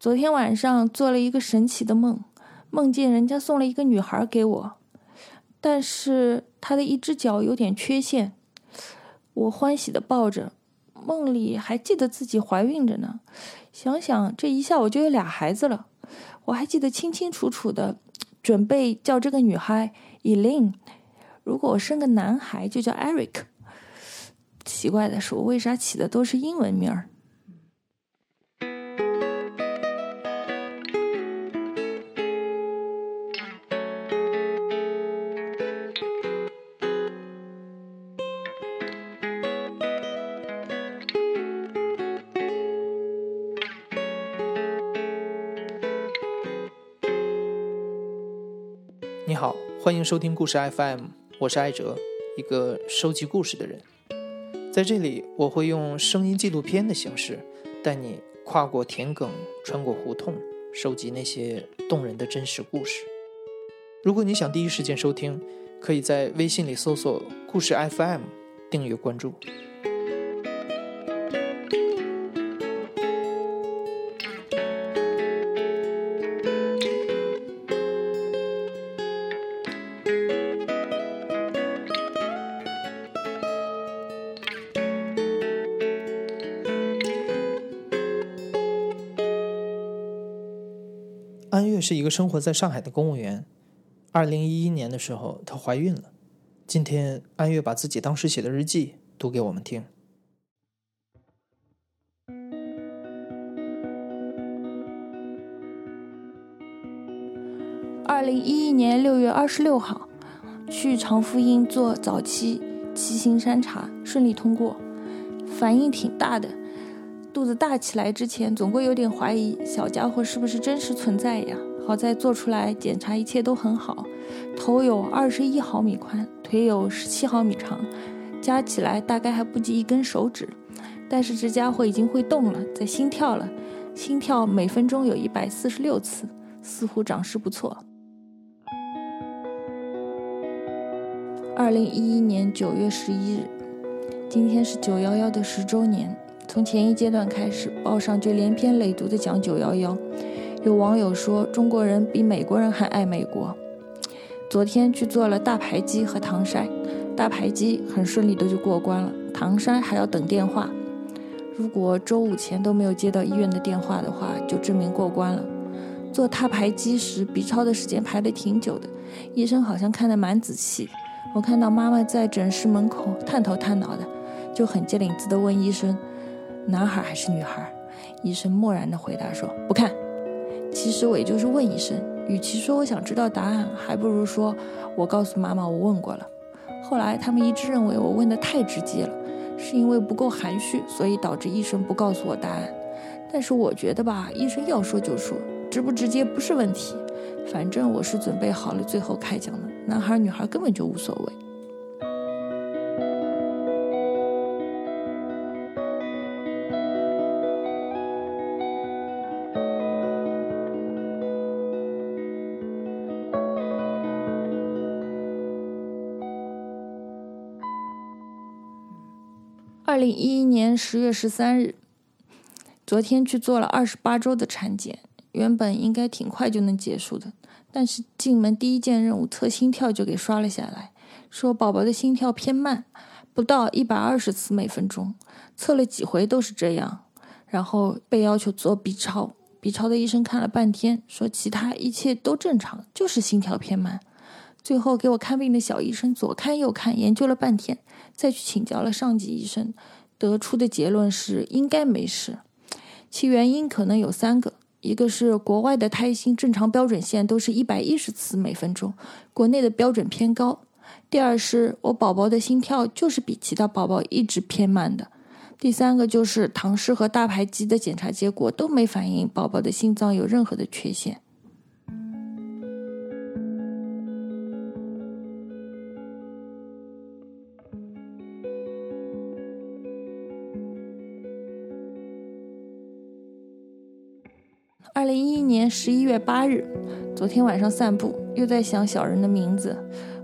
昨天晚上做了一个神奇的梦，梦见人家送了一个女孩给我，但是她的一只脚有点缺陷。我欢喜的抱着，梦里还记得自己怀孕着呢。想想这一下我就有俩孩子了，我还记得清清楚楚的，准备叫这个女孩 Elin。如果我生个男孩，就叫 Eric。奇怪的是，我为啥起的都是英文名儿？你好，欢迎收听故事 FM，我是艾哲，一个收集故事的人。在这里，我会用声音纪录片的形式，带你跨过田埂，穿过胡同，收集那些动人的真实故事。如果你想第一时间收听，可以在微信里搜索“故事 FM”，订阅关注。安月是一个生活在上海的公务员。二零一一年的时候，她怀孕了。今天，安月把自己当时写的日记读给我们听。二零一一年六月二十六号，去长福医做早期畸形筛查，顺利通过，反应挺大的。肚子大起来之前，总归有点怀疑小家伙是不是真实存在呀？好在做出来检查一切都很好，头有二十一毫米宽，腿有十七毫米长，加起来大概还不及一根手指。但是这家伙已经会动了，在心跳了，心跳每分钟有一百四十六次，似乎长势不错。二零一一年九月十一日，今天是九幺幺的十周年。从前一阶段开始，报上就连篇累牍地讲九幺幺。有网友说，中国人比美国人还爱美国。昨天去做了大排畸和唐筛，大排畸很顺利的就过关了，唐筛还要等电话。如果周五前都没有接到医院的电话的话，就证明过关了。做大排畸时，B 超的时间排的挺久的，医生好像看得蛮仔细。我看到妈妈在诊室门口探头探脑的，就很机灵子的问医生。男孩还是女孩？医生漠然地回答说：“不看。”其实我也就是问医生，与其说我想知道答案，还不如说我告诉妈妈我问过了。后来他们一致认为我问的太直接了，是因为不够含蓄，所以导致医生不告诉我答案。但是我觉得吧，医生要说就说，直不直接不是问题。反正我是准备好了最后开讲的，男孩女孩根本就无所谓。二零一一年十月十三日，昨天去做了二十八周的产检，原本应该挺快就能结束的，但是进门第一件任务测心跳就给刷了下来，说宝宝的心跳偏慢，不到一百二十次每分钟，测了几回都是这样，然后被要求做 B 超，B 超的医生看了半天，说其他一切都正常，就是心跳偏慢。最后给我看病的小医生左看右看，研究了半天，再去请教了上级医生，得出的结论是应该没事。其原因可能有三个：一个是国外的胎心正常标准线都是一百一十次每分钟，国内的标准偏高；第二是我宝宝的心跳就是比其他宝宝一直偏慢的；第三个就是唐氏和大排畸的检查结果都没反映宝宝的心脏有任何的缺陷。零一一年十一月八日，昨天晚上散步，又在想小人的名字。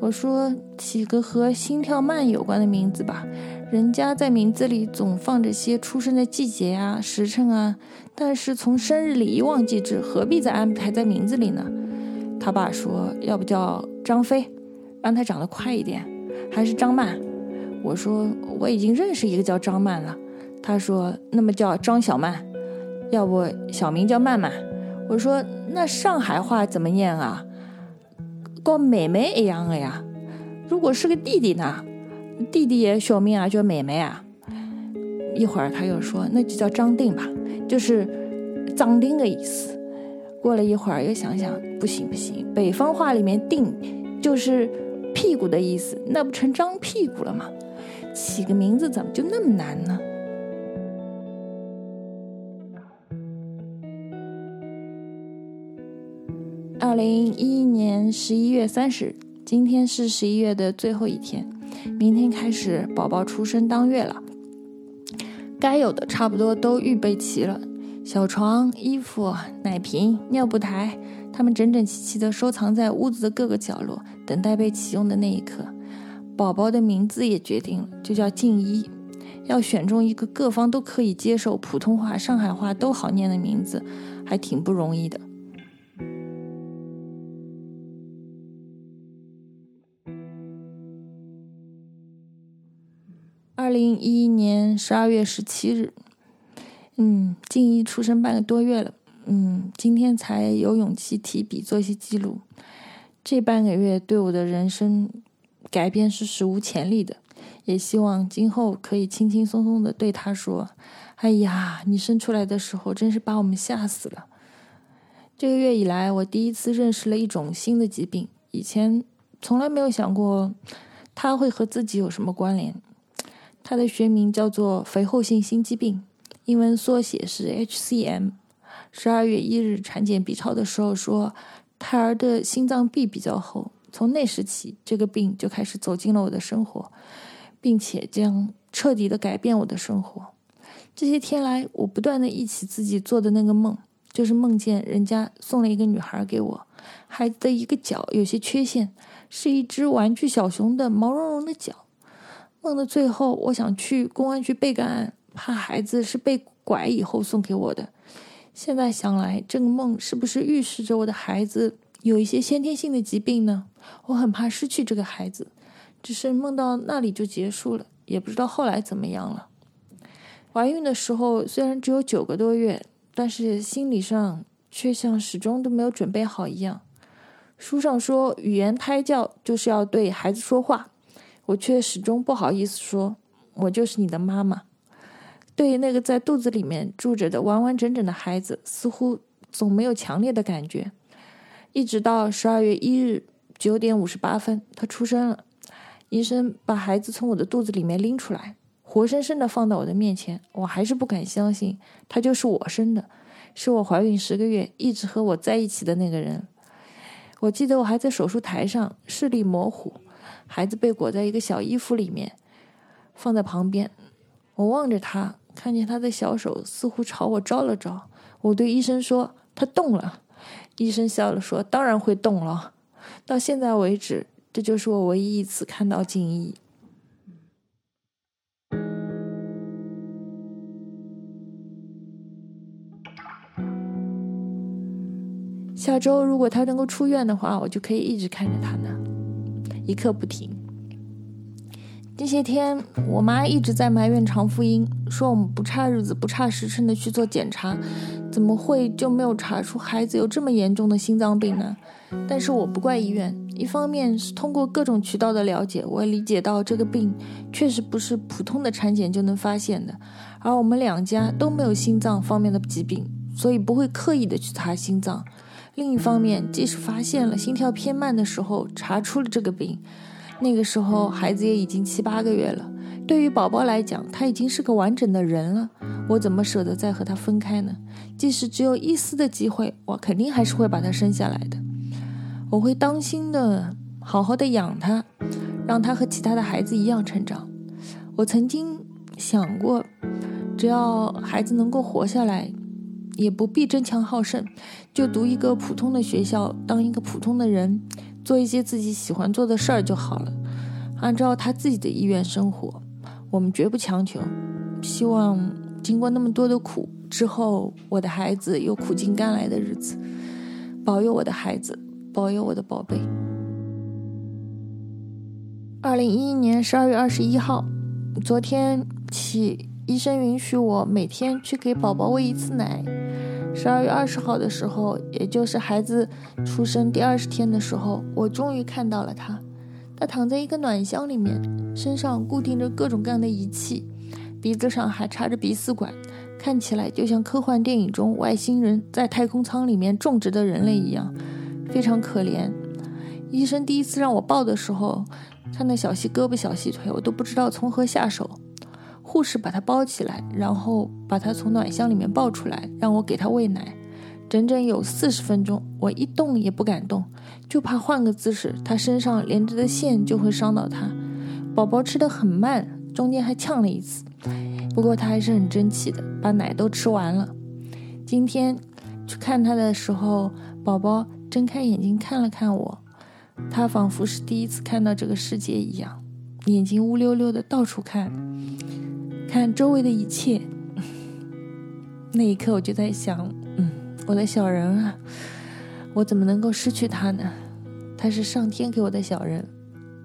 我说起个和心跳慢有关的名字吧，人家在名字里总放着些出生的季节啊、时辰啊，但是从生日里一忘记制，何必再安排在名字里呢？他爸说：“要不叫张飞，让他长得快一点；还是张曼。”我说：“我已经认识一个叫张曼了。”他说：“那么叫张小曼，要不小名叫曼曼。”我说：“那上海话怎么念啊？跟妹妹一样的呀。如果是个弟弟呢？弟弟也小名啊叫妹妹啊。”一会儿他又说：“那就叫张定吧，就是张定的意思。”过了一会儿，又想想，不行不行，北方话里面“定”就是屁股的意思，那不成张屁股了吗？起个名字怎么就那么难呢？二零一一年十一月三十日，今天是十一月的最后一天，明天开始宝宝出生当月了，该有的差不多都预备齐了。小床、衣服、奶瓶、尿布台，它们整整齐齐地收藏在屋子的各个角落，等待被启用的那一刻。宝宝的名字也决定了，就叫静一。要选中一个各方都可以接受、普通话、上海话都好念的名字，还挺不容易的。零一一年十二月十七日。嗯，静一出生半个多月了，嗯，今天才有勇气提笔做一些记录。这半个月对我的人生改变是史无前例的，也希望今后可以轻轻松松的对他说：“哎呀，你生出来的时候真是把我们吓死了。”这个月以来，我第一次认识了一种新的疾病，以前从来没有想过它会和自己有什么关联。它的学名叫做肥厚性心肌病。英文缩写是 HCM。十二月一日产检 B 超的时候说，胎儿的心脏壁比较厚。从那时起，这个病就开始走进了我的生活，并且将彻底的改变我的生活。这些天来，我不断的忆起自己做的那个梦，就是梦见人家送了一个女孩给我，孩子的一个脚有些缺陷，是一只玩具小熊的毛茸茸的脚。梦的最后，我想去公安局备个案。怕孩子是被拐以后送给我的，现在想来，这个梦是不是预示着我的孩子有一些先天性的疾病呢？我很怕失去这个孩子，只是梦到那里就结束了，也不知道后来怎么样了。怀孕的时候虽然只有九个多月，但是心理上却像始终都没有准备好一样。书上说，语言胎教就是要对孩子说话，我却始终不好意思说，我就是你的妈妈。对那个在肚子里面住着的完完整整的孩子，似乎总没有强烈的感觉。一直到十二月一日九点五十八分，他出生了。医生把孩子从我的肚子里面拎出来，活生生的放到我的面前，我还是不敢相信，他就是我生的，是我怀孕十个月一直和我在一起的那个人。我记得我还在手术台上，视力模糊，孩子被裹在一个小衣服里面，放在旁边，我望着他。看见他的小手似乎朝我招了招，我对医生说：“他动了。”医生笑了说：“当然会动了。”到现在为止，这就是我唯一一次看到静怡。下周如果他能够出院的话，我就可以一直看着他呢，一刻不停。这些天，我妈一直在埋怨常福英，说我们不差日子、不差时辰的去做检查，怎么会就没有查出孩子有这么严重的心脏病呢？但是我不怪医院，一方面是通过各种渠道的了解，我理解到这个病确实不是普通的产检就能发现的，而我们两家都没有心脏方面的疾病，所以不会刻意的去查心脏。另一方面，即使发现了心跳偏慢的时候查出了这个病。那个时候，孩子也已经七八个月了。对于宝宝来讲，他已经是个完整的人了。我怎么舍得再和他分开呢？即使只有一丝的机会，我肯定还是会把他生下来的。我会当心的，好好的养他，让他和其他的孩子一样成长。我曾经想过，只要孩子能够活下来，也不必争强好胜，就读一个普通的学校，当一个普通的人。做一些自己喜欢做的事儿就好了，按照他自己的意愿生活。我们绝不强求。希望经过那么多的苦之后，我的孩子有苦尽甘来的日子。保佑我的孩子，保佑我的宝贝。二零一一年十二月二十一号，昨天起，医生允许我每天去给宝宝喂一次奶。十二月二十号的时候，也就是孩子出生第二十天的时候，我终于看到了他。他躺在一个暖箱里面，身上固定着各种各样的仪器，鼻子上还插着鼻饲管，看起来就像科幻电影中外星人在太空舱里面种植的人类一样，非常可怜。医生第一次让我抱的时候，他那小细胳膊小细腿，我都不知道从何下手。护士把他包起来，然后把他从暖箱里面抱出来，让我给他喂奶。整整有四十分钟，我一动也不敢动，就怕换个姿势，他身上连着的线就会伤到他。宝宝吃的很慢，中间还呛了一次，不过他还是很争气的，把奶都吃完了。今天去看他的时候，宝宝睁开眼睛看了看我，他仿佛是第一次看到这个世界一样，眼睛乌溜溜的到处看。看周围的一切，那一刻我就在想，嗯，我的小人啊，我怎么能够失去他呢？他是上天给我的小人，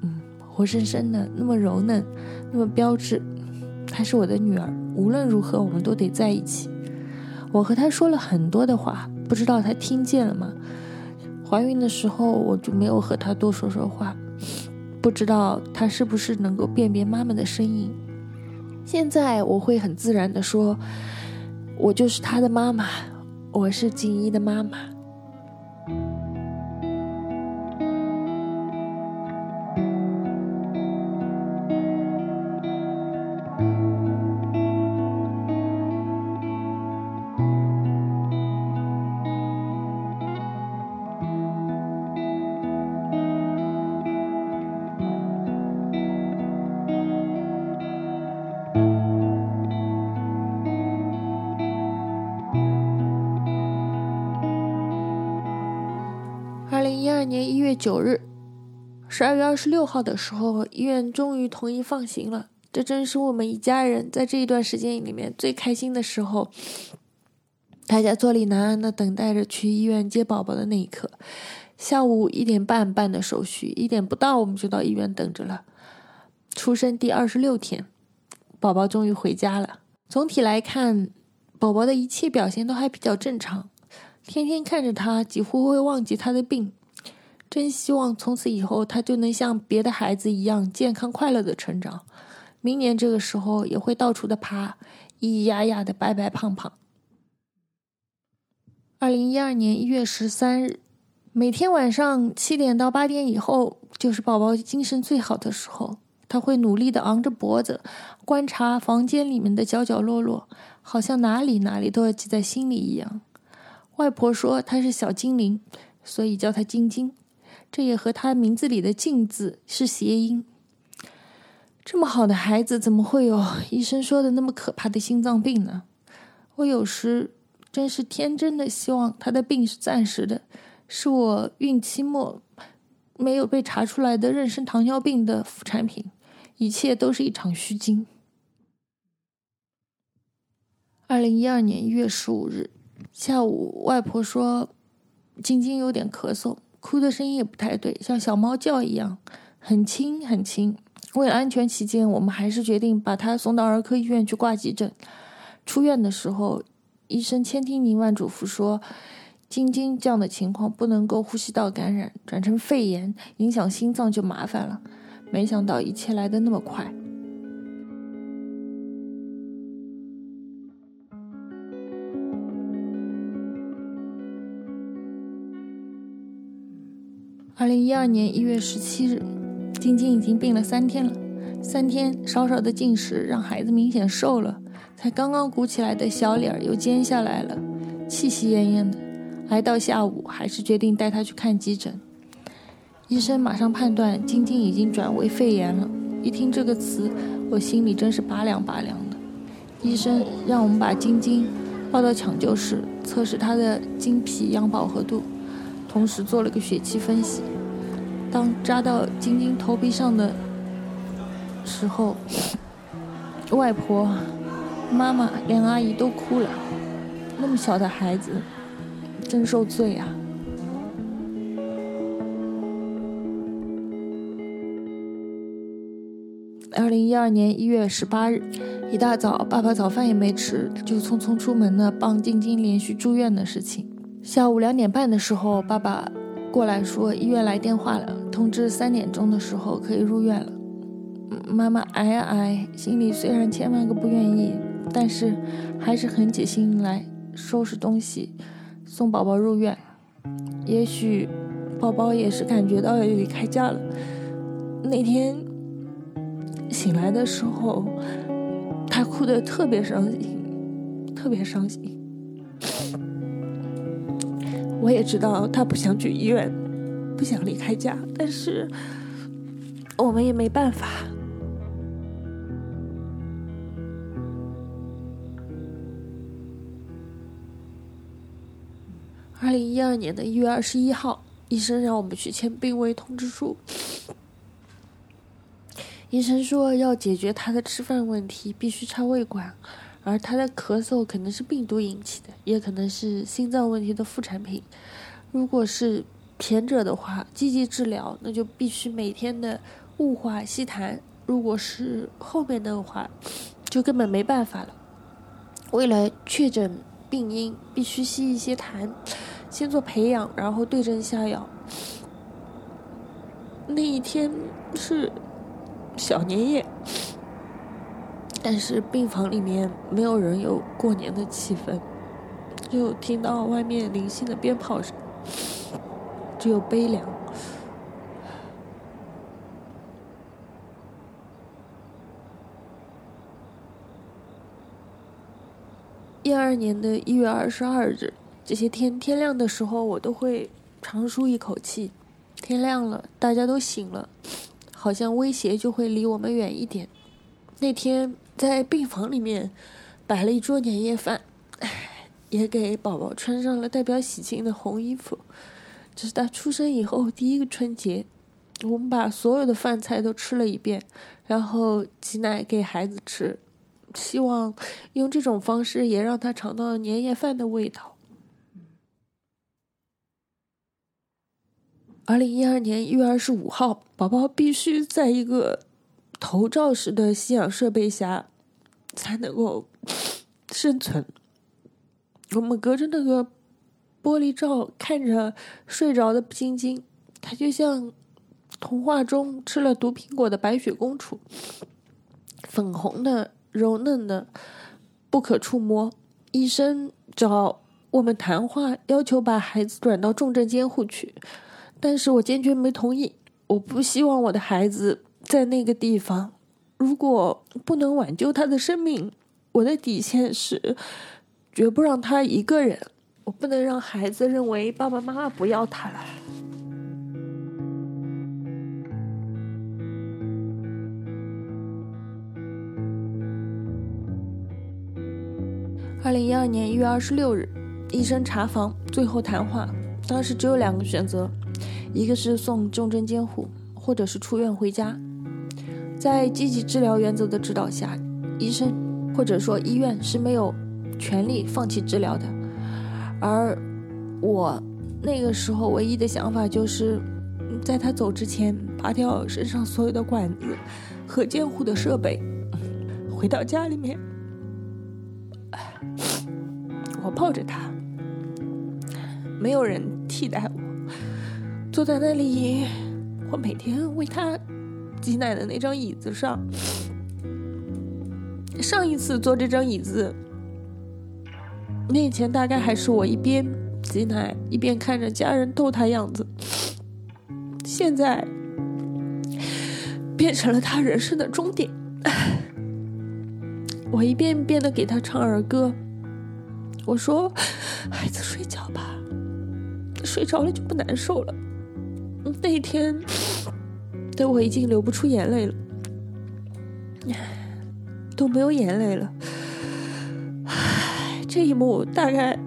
嗯，活生生的，那么柔嫩，那么标致。她是我的女儿，无论如何我们都得在一起。我和她说了很多的话，不知道她听见了吗？怀孕的时候我就没有和她多说说话，不知道她是不是能够辨别妈妈的声音。现在我会很自然的说，我就是他的妈妈，我是锦衣的妈妈。年一月九日，十二月二十六号的时候，医院终于同意放行了。这正是我们一家人在这一段时间里面最开心的时候。大家坐立难安的等待着去医院接宝宝的那一刻。下午一点半办的手续，一点不到我们就到医院等着了。出生第二十六天，宝宝终于回家了。总体来看，宝宝的一切表现都还比较正常。天天看着他，几乎会忘记他的病。真希望从此以后他就能像别的孩子一样健康快乐的成长，明年这个时候也会到处的爬，咿咿呀呀的白白胖胖。二零一二年一月十三日，每天晚上七点到八点以后就是宝宝精神最好的时候，他会努力的昂着脖子观察房间里面的角角落落，好像哪里哪里都要记在心里一样。外婆说他是小精灵，所以叫他晶晶。这也和他名字里的“静”字是谐音。这么好的孩子，怎么会有医生说的那么可怕的心脏病呢？我有时真是天真的希望他的病是暂时的，是我孕期末没有被查出来的妊娠糖尿病的副产品，一切都是一场虚惊。二零一二年一月十五日下午，外婆说：“晶晶有点咳嗽。”哭的声音也不太对，像小猫叫一样，很轻很轻。为了安全起见，我们还是决定把他送到儿科医院去挂急诊。出院的时候，医生千叮咛万嘱咐说：“晶晶这样的情况不能够呼吸道感染，转成肺炎，影响心脏就麻烦了。”没想到一切来得那么快。二零一二年一月十七日，晶晶已经病了三天了。三天少少的进食让孩子明显瘦了，才刚刚鼓起来的小脸又尖下来了，气息奄奄的。挨到下午，还是决定带他去看急诊。医生马上判断晶晶已经转为肺炎了。一听这个词，我心里真是拔凉拔凉的。医生让我们把晶晶抱到抢救室，测试她的经皮氧饱和度。同时做了个血气分析，当扎到晶晶头皮上的时候，外婆、妈妈连阿姨都哭了。那么小的孩子，真受罪啊！二零一二年一月十八日，一大早，爸爸早饭也没吃，就匆匆出门呢，帮晶晶连续住院的事情。下午两点半的时候，爸爸过来说医院来电话了，通知三点钟的时候可以入院了。妈妈挨啊挨，心里虽然千万个不愿意，但是还是很起心来。收拾东西，送宝宝入院。也许宝宝也是感觉到要离开家了。那天醒来的时候，他哭得特别伤心，特别伤心。我也知道他不想去医院，不想离开家，但是我们也没办法。二零一二年的一月二十一号，医生让我们去签病危通知书。医生说要解决他的吃饭问题，必须插胃管，而他的咳嗽可能是病毒引起的，也可能是心脏问题的副产品。如果是前者的话，积极治疗，那就必须每天的雾化吸痰；如果是后面的话，就根本没办法了。为了确诊病因，必须吸一些痰。先做培养，然后对症下药。那一天是小年夜，但是病房里面没有人有过年的气氛，就听到外面零星的鞭炮声，只有悲凉。一二年的一月二十二日。这些天天亮的时候，我都会长舒一口气。天亮了，大家都醒了，好像威胁就会离我们远一点。那天在病房里面摆了一桌年夜饭，也给宝宝穿上了代表喜庆的红衣服。这是他出生以后第一个春节，我们把所有的饭菜都吃了一遍，然后挤奶给孩子吃，希望用这种方式也让他尝到年夜饭的味道。二零一二年一月二十五号，宝宝必须在一个头罩式的吸氧设备下才能够生存。我们隔着那个玻璃罩看着睡着的晶晶，她就像童话中吃了毒苹果的白雪公主，粉红的、柔嫩的、不可触摸。医生找我们谈话，要求把孩子转到重症监护去。但是我坚决没同意，我不希望我的孩子在那个地方。如果不能挽救他的生命，我的底线是绝不让他一个人。我不能让孩子认为爸爸妈妈不要他了。二零一二年一月二十六日，医生查房，最后谈话，当时只有两个选择。一个是送重症监护，或者是出院回家。在积极治疗原则的指导下，医生或者说医院是没有权利放弃治疗的。而我那个时候唯一的想法就是，在他走之前拔掉身上所有的管子和监护的设备，回到家里面，我抱着他，没有人替代我。坐在那里，我每天为他挤奶的那张椅子上。上一次坐这张椅子，面前大概还是我一边挤奶一边看着家人逗他样子。现在变成了他人生的终点。我一遍遍的给他唱儿歌，我说：“孩子睡觉吧，睡着了就不难受了。”那一天，的我已经流不出眼泪了，都没有眼泪了。这一幕大概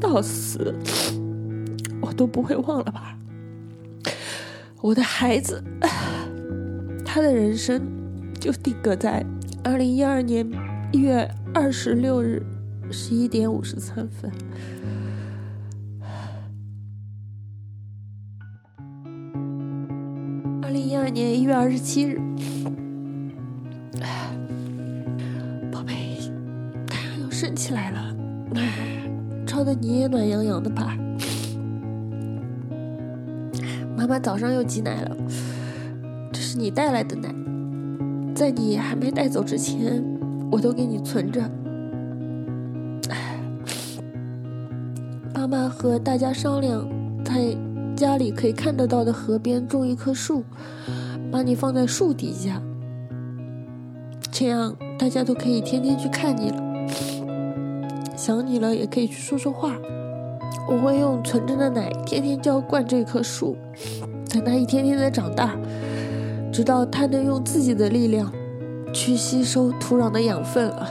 到死我都不会忘了吧？我的孩子，他的人生就定格在二零一二年一月二十六日十一点五十三分。二零一二年一月二十七日，宝贝，太阳又升起来了，照的你也暖洋洋的吧？妈妈早上又挤奶了，这是你带来的奶。在你还没带走之前，我都给你存着。妈妈和大家商量，在家里可以看得到的河边种一棵树，把你放在树底下，这样大家都可以天天去看你了。想你了也可以去说说话。我会用纯真的奶天天浇灌这棵树，等它一天天的长大。直到他能用自己的力量去吸收土壤的养分了。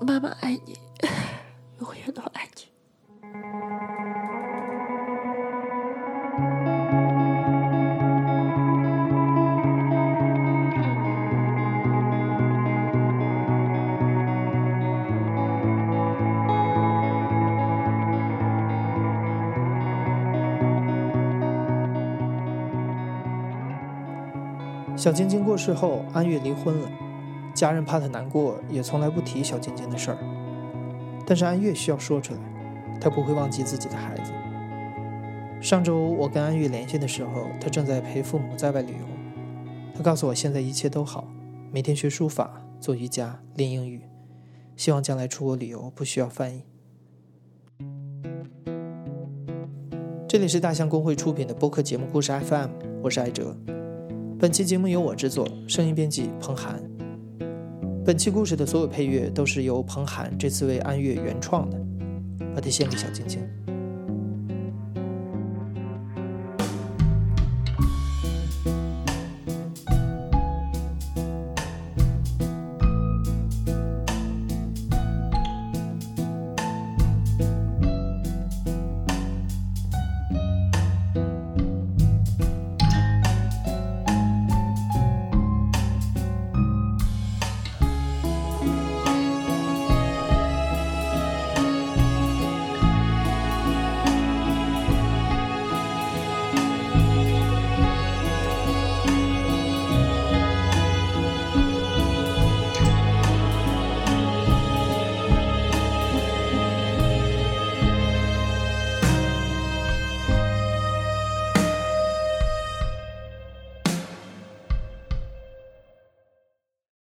妈妈爱你，永远都爱晶晶过世后，安月离婚了，家人怕她难过，也从来不提小晶晶的事儿。但是安月需要说出来，她不会忘记自己的孩子。上周我跟安月联系的时候，她正在陪父母在外旅游。她告诉我现在一切都好，每天学书法、做瑜伽、练英语，希望将来出国旅游不需要翻译。这里是大象公会出品的播客节目故事 FM，我是艾哲。本期节目由我制作，声音编辑彭涵。本期故事的所有配乐都是由彭涵这次为安悦原创的，把它献给小晶晶。